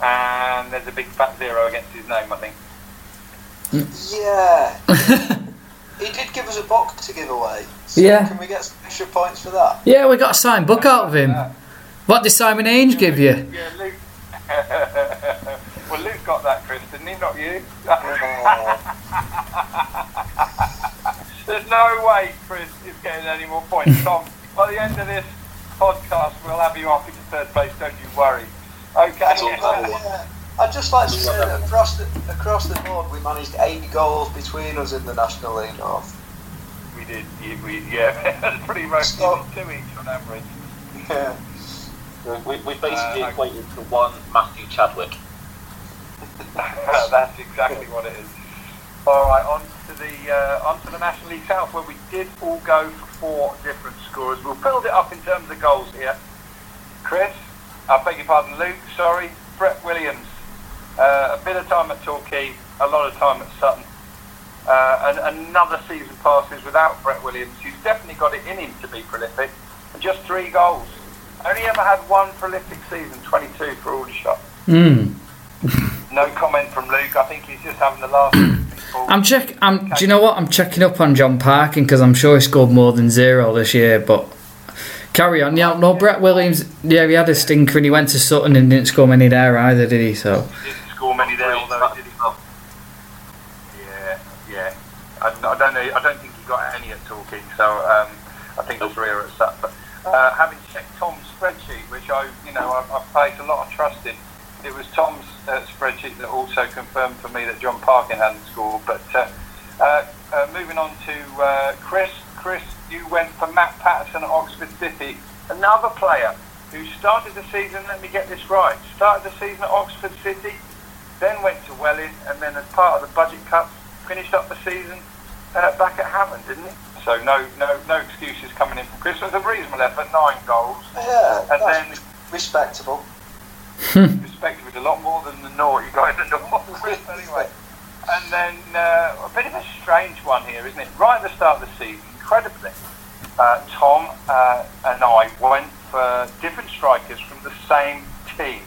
and there's a big fat zero against his name, I think. Yeah. (laughs) he did give us a box to give away. So Yeah. Can we get some extra points for that? Yeah, we got a signed book out of him. What did Simon Ainge give you? Yeah, Luke. (laughs) well, Luke got that, Chris, didn't he? Not you. (laughs) There's no way Chris is getting any more points. Tom, by the end of this podcast, we'll have you off into third place. Don't you worry. Okay. That's all level one. Yeah. I'd just like to say that across the across the board, we managed eight goals between us in the National League North. We did. We, we, yeah, (laughs) that's pretty much Stop. two each on average. Yeah. We, we basically Uh, equated to one Matthew Chadwick. (laughs) That's exactly what it is. All right, on to the uh, on to the National League South, where we did all go for four different scorers. We'll build it up in terms of goals here. Chris, I beg your pardon, Luke. Sorry, Brett Williams. Uh, a bit of time at Torquay, a lot of time at Sutton. Uh, and another season passes without Brett Williams, who's definitely got it in him to be prolific. And just three goals. Only ever had one prolific season, 22 for shots. Hmm. No comment from Luke. I think he's just having the last. (clears throat) I'm check. I'm. Do you know what? I'm checking up on John Parkin because I'm sure he scored more than zero this year. But carry on. Yeah, no, Brett Williams. Yeah, he had a stinker and he went to Sutton and didn't score many there either, did he? So He didn't score many there, although he did. Yeah, yeah. I, I don't know. I don't think he got any at Torquay. So um, I think three are at Sutton. But uh, having checked Tom's spreadsheet, which I, you know, I've, I've placed a lot of trust in, it was Tom's uh, spreadsheet that also confirmed for me that John Parkin hadn't scored. But uh, uh, uh, moving on to uh, Chris. Chris, you went for Matt Patterson at Oxford City, another player who started the season. Let me get this right. Started the season at Oxford City, then went to Welling, and then as part of the budget cuts, finished up the season uh, back at Hammond, didn't he? So no, no, no excuses coming in from Chris. It was a reasonable effort, nine goals, Yeah, and then respectable. Respectively a lot more than the naughty guys at North (laughs) anyway. And then uh, a bit of a strange one here, isn't it? Right at the start of the season, incredibly, uh, Tom uh, and I went for different strikers from the same team.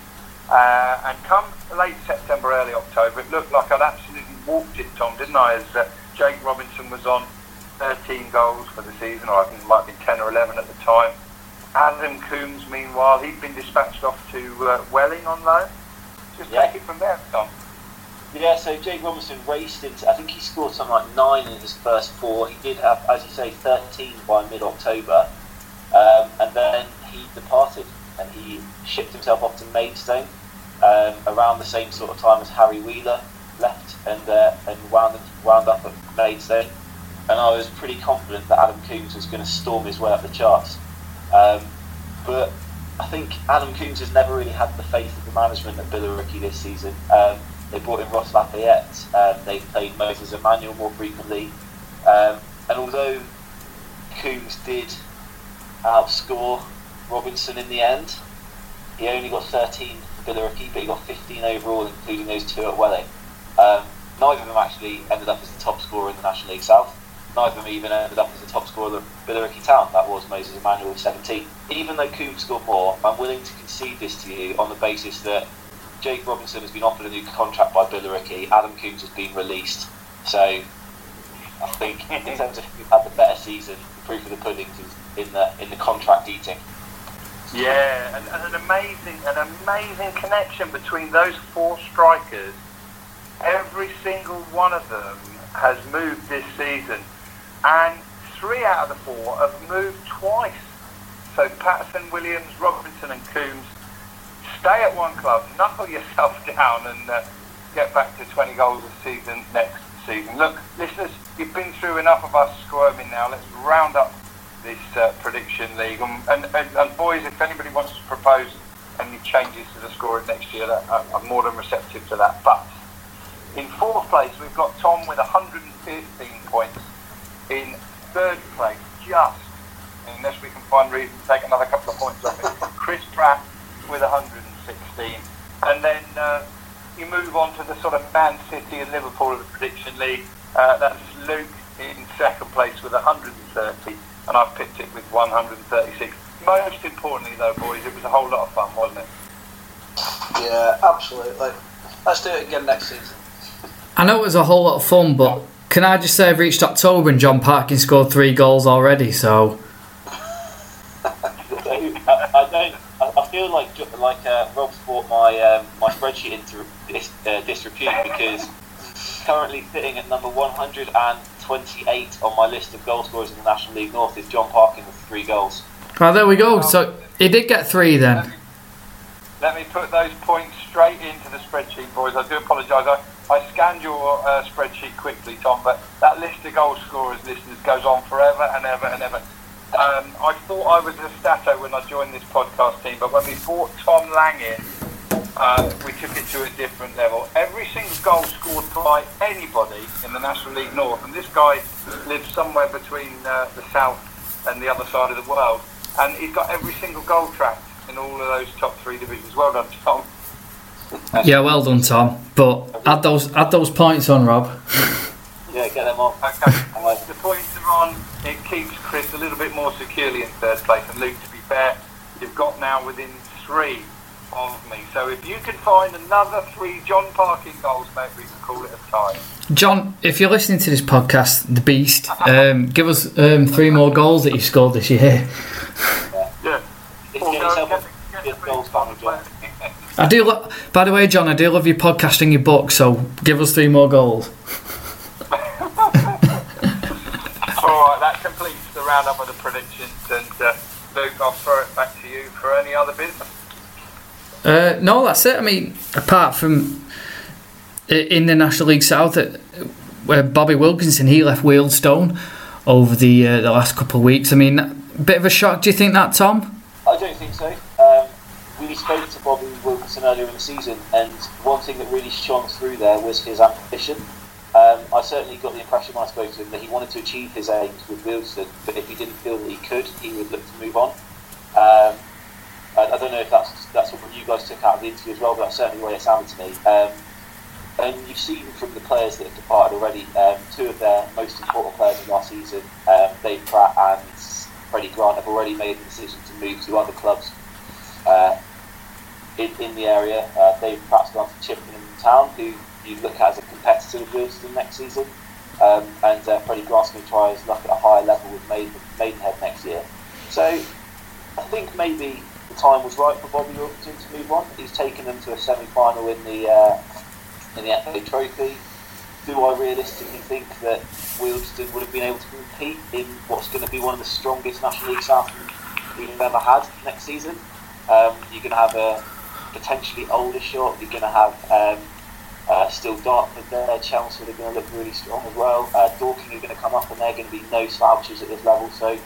Uh, and come late September, early October, it looked like I'd absolutely walked it, Tom, didn't I? As uh, Jake Robinson was on 13 goals for the season, or I think it might have been 10 or 11 at the time. Adam Coombs, meanwhile, he'd been dispatched off to uh, Welling on loan. Just Yeah. take it from there, Tom. Yeah, so Jake Robinson raced into. I think he scored something like nine in his first four. He did have, as you say, 13 by mid October. Um, and then he departed and he shipped himself off to Maidstone um, around the same sort of time as Harry Wheeler left and uh, and wound, wound up at Maidstone. And I was pretty confident that Adam Coombs was going to storm his way up the charts. Um, but I think Adam Coombs has never really had the faith of the management at Billericay this season. Um, they brought in Ross Lafayette. Um, they've played Moses Emmanuel more frequently. Um, and although Coombs did outscore Robinson in the end, he only got 13 for Billericay, but he got 15 overall, including those two at Welling. Um, neither of them actually ended up as the top scorer in the National League South. Neither of them even ended up as the top scorer of Billericay Town. That was Moses Emmanuel with 17. Even though Coombs scored more, I'm willing to concede this to you on the basis that Jake Robinson has been offered a new contract by Billericay. Adam Coombs has been released. So I think in (laughs) terms of who had the better season, the proof of the pudding is in the in the contract eating. Yeah, and, and an amazing, an amazing connection between those four strikers. Every single one of them has moved this season, and three out of the four have moved twice. So Patterson, Williams, Robinson, and Coombs stay at one club, (laughs) knuckle yourself down, and uh, get back to 20 goals a season next season. Look, listeners, you've been through enough of us squirming now. Let's round up this uh, prediction league. And, and, and, and boys, if anybody wants to propose any changes to the scoring next year, that, I- I'm more than receptive to that. But in fourth place, we've got Tom with 115 points. In third place, just, unless we can find reason to take another couple of points off it, (laughs) Chris Pratt with 116. And then uh, you move on to the sort of Man City and Liverpool of the prediction league. Uh, that's Luke in second place with 130, and I've picked it with 136. Most importantly, though, boys, it was a whole lot of fun, wasn't it? Yeah, absolutely. Let's do it again next season. I know it was a whole lot of fun, but can I just say I've reached October and John Parkin scored three goals already, so I, (laughs) I don't. I, I feel like like uh, Rob's brought my um, my spreadsheet into dis, uh, disrepute because currently sitting at number 128 on my list of goal scorers in the National League North is John Parkin with three goals. oh, there we go. So he did get three Let then. me, let me put those points straight into the spreadsheet, boys. I do apologise. I, I scanned your uh, spreadsheet quickly, Tom, but that list of goal scorers, listeners, goes on forever and ever and ever. Um, I thought I was a stato when I joined this podcast team, but when we brought Tom Lang in, uh, we took it to a different level. Every single goal scored by anybody in the National League North, and this guy lives somewhere between uh, the south and the other side of the world, and he's got every single goal tracked in all of those top three divisions. Well done, Tom. Yeah, well done, Tom. But add those add those points on, Rob. (laughs) Yeah, get them on. Okay, the points are on. It keeps Chris a little bit more securely in third place, and Luke, to be fair, you've got now within three of me. So if you can find another three John Parkin goals, mate, we can call it a tie. John, if you're listening to this podcast, the Beast, um, give us um, three more goals that you scored this year. Yeah. Get Or go yourself get get the goals Brisbane banner, John. Player. I do. Lo- By the way, John, I do love your podcasting, your book. So give us three more goals. (laughs) All right, that completes the roundup of the predictions, and uh, Luke, I'll throw it back to you for any other business. Uh, no, that's it. I mean, apart from in the National League South, uh, where Bobby Wilkinson he left Wealdstone over the uh, the last couple of weeks. I mean, a bit of a shock. Do you think that, Tom? I don't think so. Um, we spoke to Bobby Wilkinson earlier in the season, and one thing that really shone through there was his ambition. Um, I certainly got the impression when I spoke to him that he wanted to achieve his aims with Wealdstone, but if he didn't feel that he could, he would look to move on. Um, I, I, don't know if that's that's what you guys took out of the interview as well, but that's certainly the way it sounded to me. Um, and you've seen from the players that have departed already, um, two of their most important players of last season, um, Dave Pratt and Freddie Grant, have already made the decision to move to other clubs uh, in, in the area. Uh, Dave Pratt's gone to Chippenham Town, who you look at as a competitor of Wealdstone next season. Um, and uh, Freddie Grant's to try his luck at a higher level with Maiden, Maidenhead next year. So I think maybe the time was right for Bobby Wilkinson to move on. He's taken them to a semi-final in the uh, in the FA Trophy. Do I realistically think that Wealdstone would have been able to compete in what's going to be one of the strongest National League South we've ever had next season? Um, you're going to have a potentially Aldershot. You're going to have um, uh, still Dartford there. Chelmsford are going to look really strong as well. Uh, Dorking are going to come up, and they're going to be no slouches at this level. So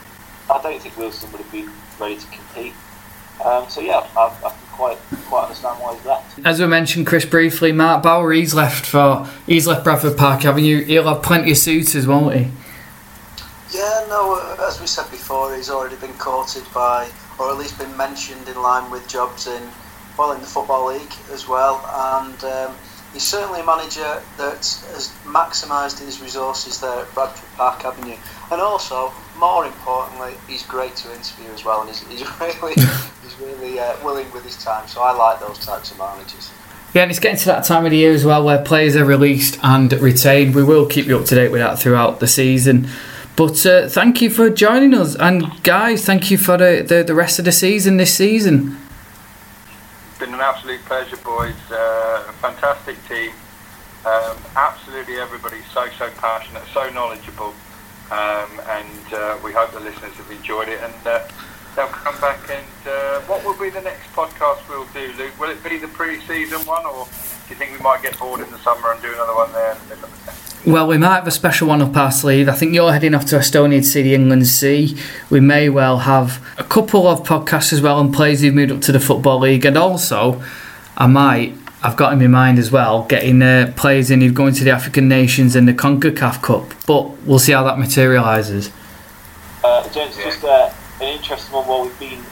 I don't think Wealdstone would have been ready to compete. Um, so yeah, I, I, can quite quite understand why he's left. As we mentioned, Chris briefly, Mark Bower he's left for he's left Bradford Park Avenue. He'll have plenty of suitors, won't he? Yeah, no. Uh, as we said before, he's already been courted by, or at least been mentioned in line with jobs in, well, in the football league as well, and. Um, he's certainly a manager that has maximised his resources there at Bradford Park Avenue, and also, more importantly, he's great to interview as well, and he's, he's (laughs) really, he's really uh, willing with his time. So I like those types of managers. Yeah, and it's getting to that time of the year as well where players are released and retained. We will keep you up to date with that throughout the season. But uh, thank you for joining us, and guys, thank you for the, the, the rest of the season this season been an absolute pleasure, boys. Uh, a fantastic team. Um, absolutely everybody so, so passionate, so knowledgeable. Um, and uh, we hope the listeners have enjoyed it. And uh, they'll come back and uh, what will be the next podcast we'll do, Luke? Will it be the pre-season one, or do you think we might get bored in the summer and do another one there well, we might have a special one up our sleeve. I think you're heading off to Estonia to see the England C. We may well have a couple of podcasts as well on players who've moved up to the Football League. And also, I might, I've got in my mind as well, getting uh, players in who've gone to the African nations and the CONCACAF Cup. But we'll see how that materialises. Uh, James, just uh, an interesting one while we've been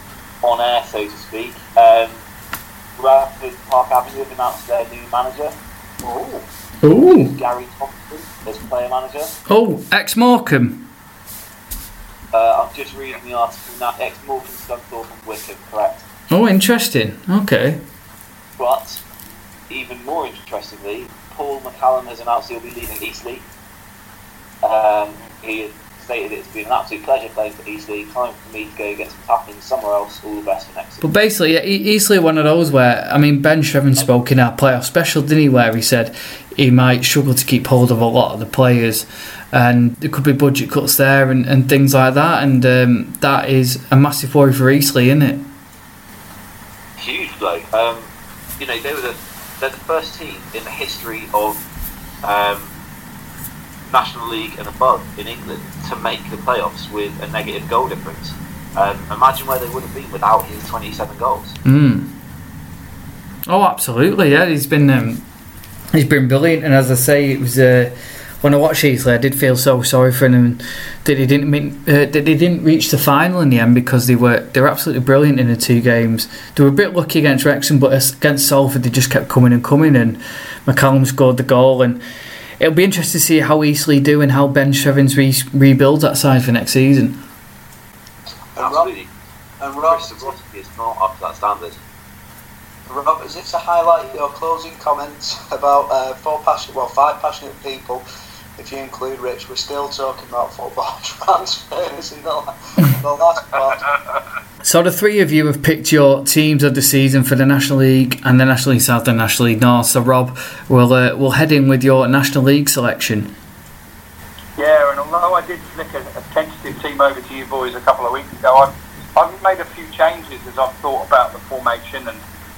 on air, so to speak. Um, Bradford Park Avenue have announced their new manager. Oh. Ooh. Gary Thompson as player manager. Oh, ex Morecambe. Uh, I'm just reading the article now. Ex Morecambe, Scunthorpe, and Wycombe, correct. Oh, interesting. Okay. But even more interestingly, Paul McCallum has announced he'll be leaving Eastleigh. Um, he stated it's been an absolute pleasure playing for Eastleigh. Time for me to go get some tapping somewhere else. All the best for next. But basically, yeah, Eastleigh one of those where I mean Ben Strevens spoke in our playoff special, didn't he? Where he said he might struggle to keep hold of a lot of the players, and there could be budget cuts there and, and things like that, and um, that is a massive worry for Eastleigh, isn't it? Huge blow. Um, you know, they were the they're the first team in the history of um, National League and above in England to make the playoffs with a negative goal difference. Um, imagine where they would have been without his 27 goals. Mm. Oh, absolutely. Yeah, he's been um, he's been brilliant, and as I say, it was. Uh, when I watched Eastleigh, I did feel so sorry for him that he didn't mean, uh, that they didn't reach the final in the end because they were they were absolutely brilliant in the two games. They were a bit lucky against Wrexham, but against Salford they just kept coming and coming, and McCallum scored the goal. And it'll be interesting to see how Eastleigh do and how Ben Strevens' re- rebuilds that side for next season. Absolutely. And Rob, is not up to that standard. Rob, as if to highlight your closing comments about uh, four passionate, well, five passionate people, if you include Rich, we're still talking about football (laughs) transfers in the, the last part. (laughs) So the three of you have picked your teams of the season for the National League and the National League South and National League North. So Rob, we'll uh, we'll head in with your National League selection. Yeah, and although I did flick a, a tentative team over to you boys a couple of weeks ago, I've, I've made a few changes as I've thought about the formation and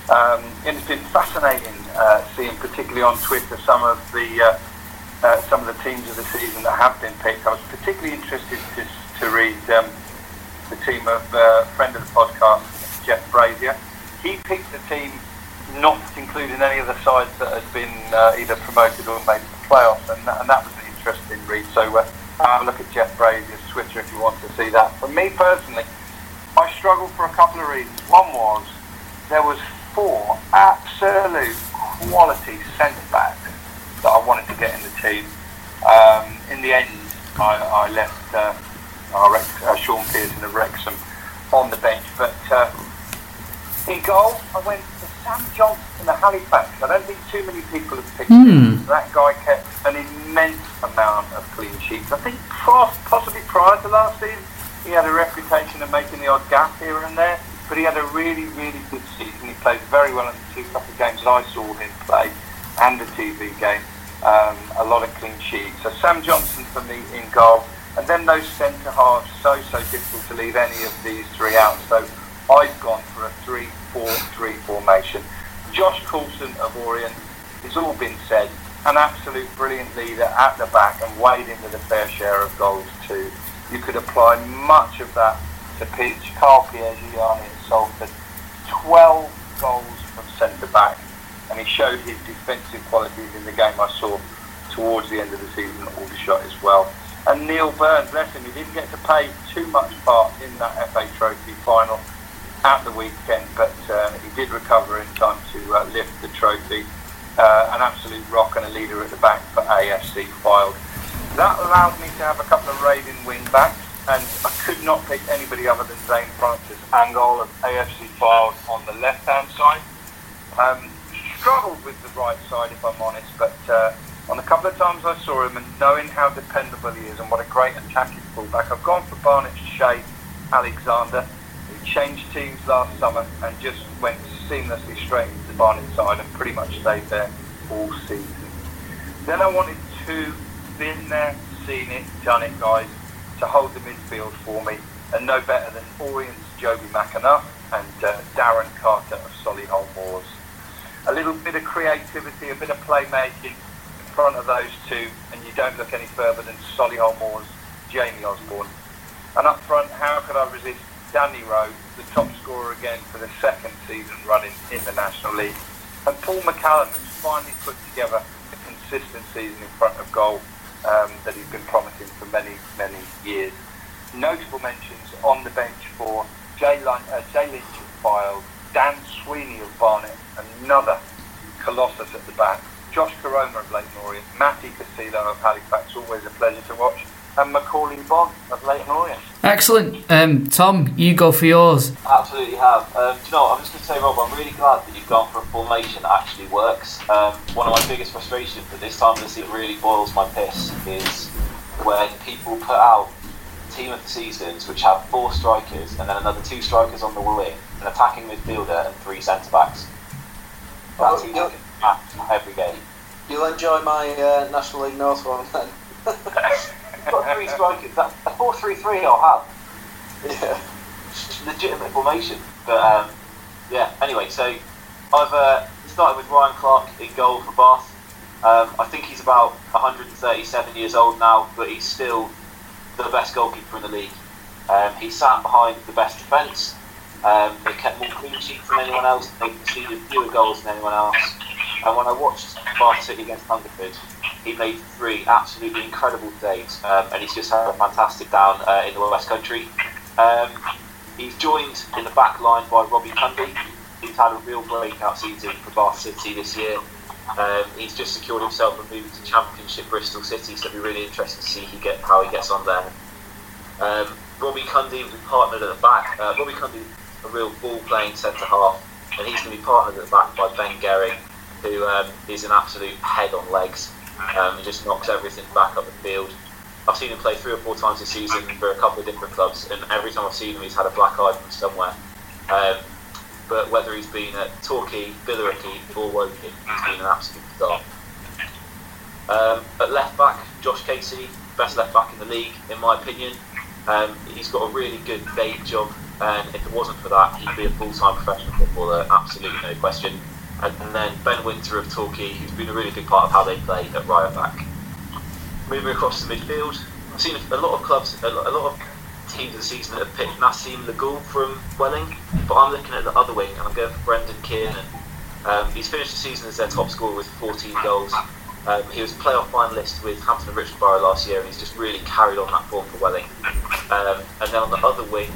um, and it's been fascinating uh, seeing, particularly on Twitter, some of the uh, uh, some of the teams of the season that have been picked. I was particularly interested to, to read um, the team of uh, friend of the podcast, Jeff Brazier. He picked the team not including any of the sides that had been uh, either promoted or made the playoffs, and, and that was an interesting read. So uh, have a look at Jeff Brazier's Twitter if you want to see that. For me personally, I struggled for a couple of reasons. One was there was four absolute quality centre backs that I wanted to get in the team. Um, in the end, I, I left uh, Rex, uh, Shaun Pearson of Wrexham on the bench, but uh, in goal, I went for Sam Johnstone of Halifax. I don't think too many people have picked him. That guy kept an immense amount of clean sheets. I think possibly prior to last season, he had a reputation of making the odd gap here and there, but he had a really, really good season. He played very well in the two couple of games that I saw him play and the TV game. Um, a lot of clean sheets. So Sam Johnstone for me in goal. And then those centre halves, so, so difficult to leave any of these three out. So I've gone for a 3-4-3 formation. Josh Coulson of Orient, it's all been said, an absolute brilliant leader at the back and weighed in with a fair share of goals too. You could apply much of that to pitch. Carl Piergianni at Salford, 12 goals from centre back, and he showed his defensive qualities in the game I saw towards the end of the season at Aldershot as well. And Neil Byrne, bless him, he didn't get to play too much part in that FA Trophy final at the weekend, but uh, he did recover in time to uh, lift the trophy. Uh, an absolute rock and a leader at the back for AFC Fylde. That allowed me to have a couple of raving wing backs, and I could not pick anybody other than Zaine Francis Angol of AFC Fylde on the left hand side. Um, struggled with the right side, if I'm honest, but uh, on a couple of times I saw him and knowing how dependable he is and what a great attacking fullback, I've gone for Barnet Shea Alexander who changed teams last summer and just went seamlessly straight into the side and pretty much stayed there all season. Then I wanted two been there, seen it, done it guys to hold the midfield for me and no better than Orient's Joby McAnuff and uh, Darren Carter of Solihull Moors. A little bit of creativity, a bit of playmaking in front of those two and you don't look any further than Solihull Moors, Jamie Osborne. And up front, how could I resist Danny Rowe, the top scorer again for the second season running in the National League. And Paul McCallum has finally put together a consistent season in front of goal um, that he's been promising for many, many years. Notable mentions on the bench for Jay, Lynch, uh, Jay Lynch of Dan Sweeney of Barnet, another colossus at the back, Josh Koroma of Leyton Orient, Matty Castillo of Halifax, always a pleasure to watch, and Macauley Bonne of Leyton Orient. Excellent. Um, Tom, you go for yours. Absolutely have. Um, do you know what? I'm just going to say, Rob, I'm really glad that you've gone for a formation that actually works. Um, one of my biggest frustrations at this time of the season really boils my piss is when people put out team of the seasons which have four strikers and then another two strikers on the wing, an attacking midfielder and three centre backs. That's oh, every game. You'll enjoy my uh, National League North one then. (laughs) got three strikers. That a four-three-three I'll have. Yeah, legitimate formation. But um, yeah. Anyway, so I've uh, started with Ryan Clarke in goal for Bath. Um, I think he's about 137 years old now, but he's still the best goalkeeper in the league. Um, he sat behind the best defence. Um, they kept more clean sheets than anyone else. They conceded fewer goals than anyone else. And when I watched Bath City against Hungerford, he made three absolutely incredible saves, um, and he's just had a fantastic down uh, in the West Country. Um, he's joined in the back line by Robbie Cundy. He's had a real breakout season for Bath City this year. Um, he's just secured himself a move to Championship Bristol City, so it'll be really interesting to see he get, how he gets on there. Um, Robbie Cundy will be partnered at the back. Uh, Robbie Cundy a real ball playing centre half, and he's going to be partnered at the back by Ben Gehring, who um, is an absolute head on legs. Um, he just knocks everything back up the field. I've seen him play three or four times this season for a couple of different clubs, and every time I've seen him, he's had a black eye from somewhere. Um, but whether he's been at Torquay, Billericay, or Woking, he's been an absolute star. Um, at left back, Josh Casey, best left back in the league, in my opinion. Um, he's got a really good bait job, and if it wasn't for that, he'd be a full time professional footballer, absolutely no question and, then Ben Winter of Torquay, who's been a really big part of how they play at right back. Moving across the midfield, I've seen a lot of clubs, a lot, of teams this season that have picked Nassim Lagoul from Welling, but I'm looking at the other wing and I'm going for Brendan Kiernan. Um, he's finished the season as their top scorer with 14 goals. Um, he was a playoff finalist with Hampton and Richmond Borough last year, and he's just really carried on that form for Welling. Um, and then on the other wing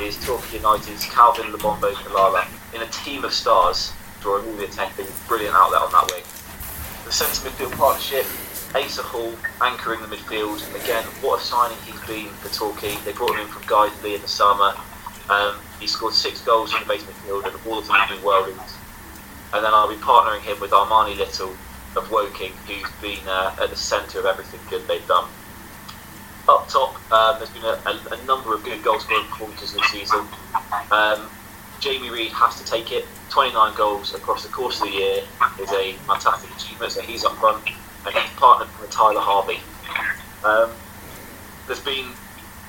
is Torquay United's Calvin Lebombo Kalala in a team of stars, drawing all the attention, brilliant outlet on that wing. The centre midfield partnership, Asa Hall anchoring the midfield. Again, what a signing he's been for Torquay. They brought him in from Guiseley in the summer. Um, he scored six goals in the base midfield, and all of them have been worldies. And then I'll be partnering him with Armani Little of Woking, who's been uh, at the centre of everything good they've done. Up top, um, there's been a, a, a, number of good goal scoring performances this season. Um, Jamie Reid has to take it. 29 goals across the course of the year is a fantastic achievement, so he's up front. And he's partnered with Tyler Harvey. Um, there's been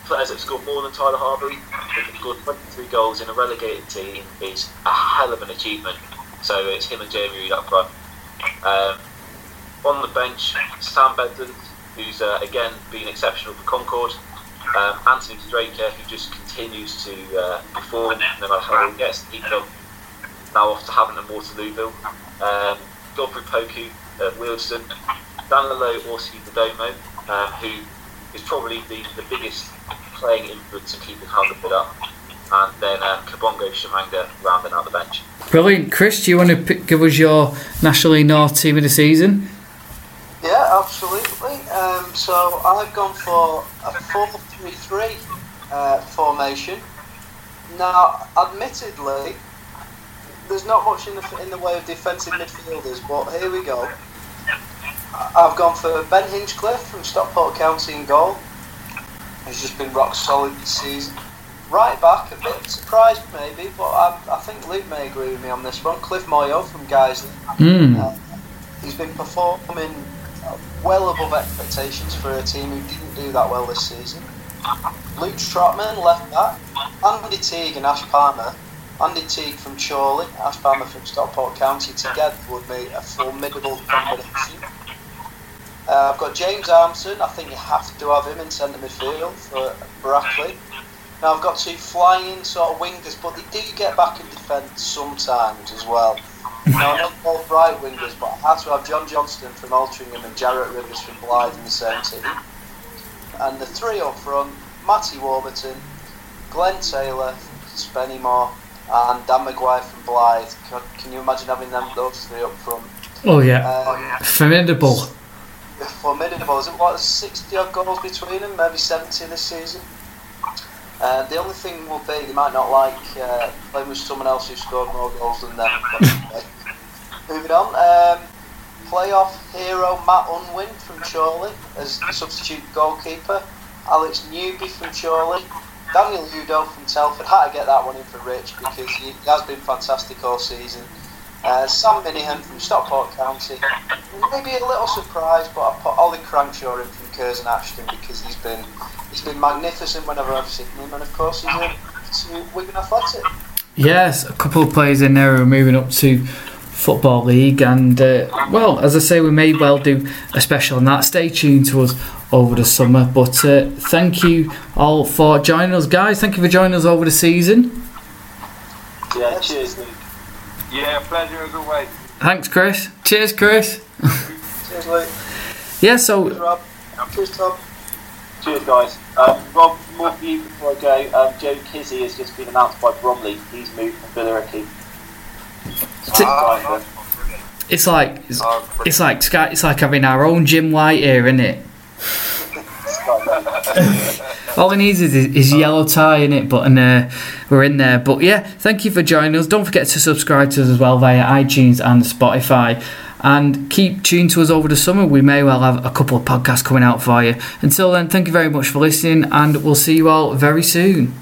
players that have scored more than Tyler Harvey. They've scored 23 goals in a relegated team is a hell of an achievement. So it's him and Jamie Reid up front. Um, on the bench, Sam Bedland, who's uh, again been exceptional for Concord. Um, Anthony Straker, who just continues to uh, perform no matter how he gets. He's now off to Havant and Waterlooville. Um, Godfrey Poku at Wealdstone. Danilo Orsi Domo, uh, who is probably the, the biggest playing influence in keeping Hazard up. And then um, Kabongo Tshimanga rounding out the bench. Brilliant. Chris, do you want to pick, give us your National League North team of the season? Yeah, absolutely. Um, so I've gone for a 4 3 3 uh, formation. Now, admittedly, there's not much in the, in the way of defensive midfielders, but here we go. I've gone for Ben Hinchcliffe from Stockport County in goal. He's just been rock solid this season. Right back, a bit surprised maybe, but I, I think Luke may agree with me on this one. Cliff Moyo from Guiseley. Mm. Uh, he's been performing well above expectations for a team who didn't do that well this season. Luke Trotman, left back. Andy Teague and Ash Palmer. Andy Teague from Chorley, Ash Palmer from Stockport County together would be a formidable combination. Uh, I've got James Armson. I think you have to have him in centre midfield for Brackley. Now I've got two flying sort of wingers, but they do get back in defence sometimes as well. Now not both right wingers, but I had to have John Johnston from Altrincham and Jarrett Rivers from Blyth in the same team. And the three up front: Matty Warburton, Glenn Taylor from Spennymoor, and Dan Maguire from Blyth. Can, can you imagine having them those three up front? Oh yeah, Um, formidable. formidable. Is it what, 60 odd goals between them? Maybe 70 this season? Uh, the only thing will be they might not like uh, playing with someone else who scored more goals than them. But anyway. Moving on. Um, playoff hero Matt Urwin from Chorley as substitute goalkeeper. Alex Newby from Chorley. Daniel Udoh from Telford. Had to get that one in for Rich because he, has been fantastic all season. Uh, Sam Minihan from Stockport County. Maybe a little surprised, but I put Ollie Crankshaw in from Curzon Ashton because he's been he's been magnificent whenever I've seen him, and of course he's a to Wigan Athletic. Yes, a couple of players in there who are moving up to Football League, and uh, well, as I say, we may well do a special on that. Stay tuned to us over the summer. But uh, thank you all for joining us, guys. Thank you for joining us over the season. Yeah, cheers, Luke. Yeah, pleasure as always. Thanks, Chris. Cheers, Chris. Cheers, Luke. Yeah, so Cheers, Rob. Cheers, Tom. Cheers, guys. Um, Rob, more for you before I go. Um, Joe Kizzi has just been announced by Bromley. He's moved from Billericay. T- it's like it's, Oh, it's like Sky- it's like having our own Jim White here, isn't it? (laughs) All he needs is his yellow tie in it, but and uh, we're in there. But yeah, thank you for joining us. Don't forget to subscribe to us as well via iTunes and Spotify. And keep tuned to us over the summer. We may well have a couple of podcasts coming out for you. Until then, thank you very much for listening, and we'll see you all very soon.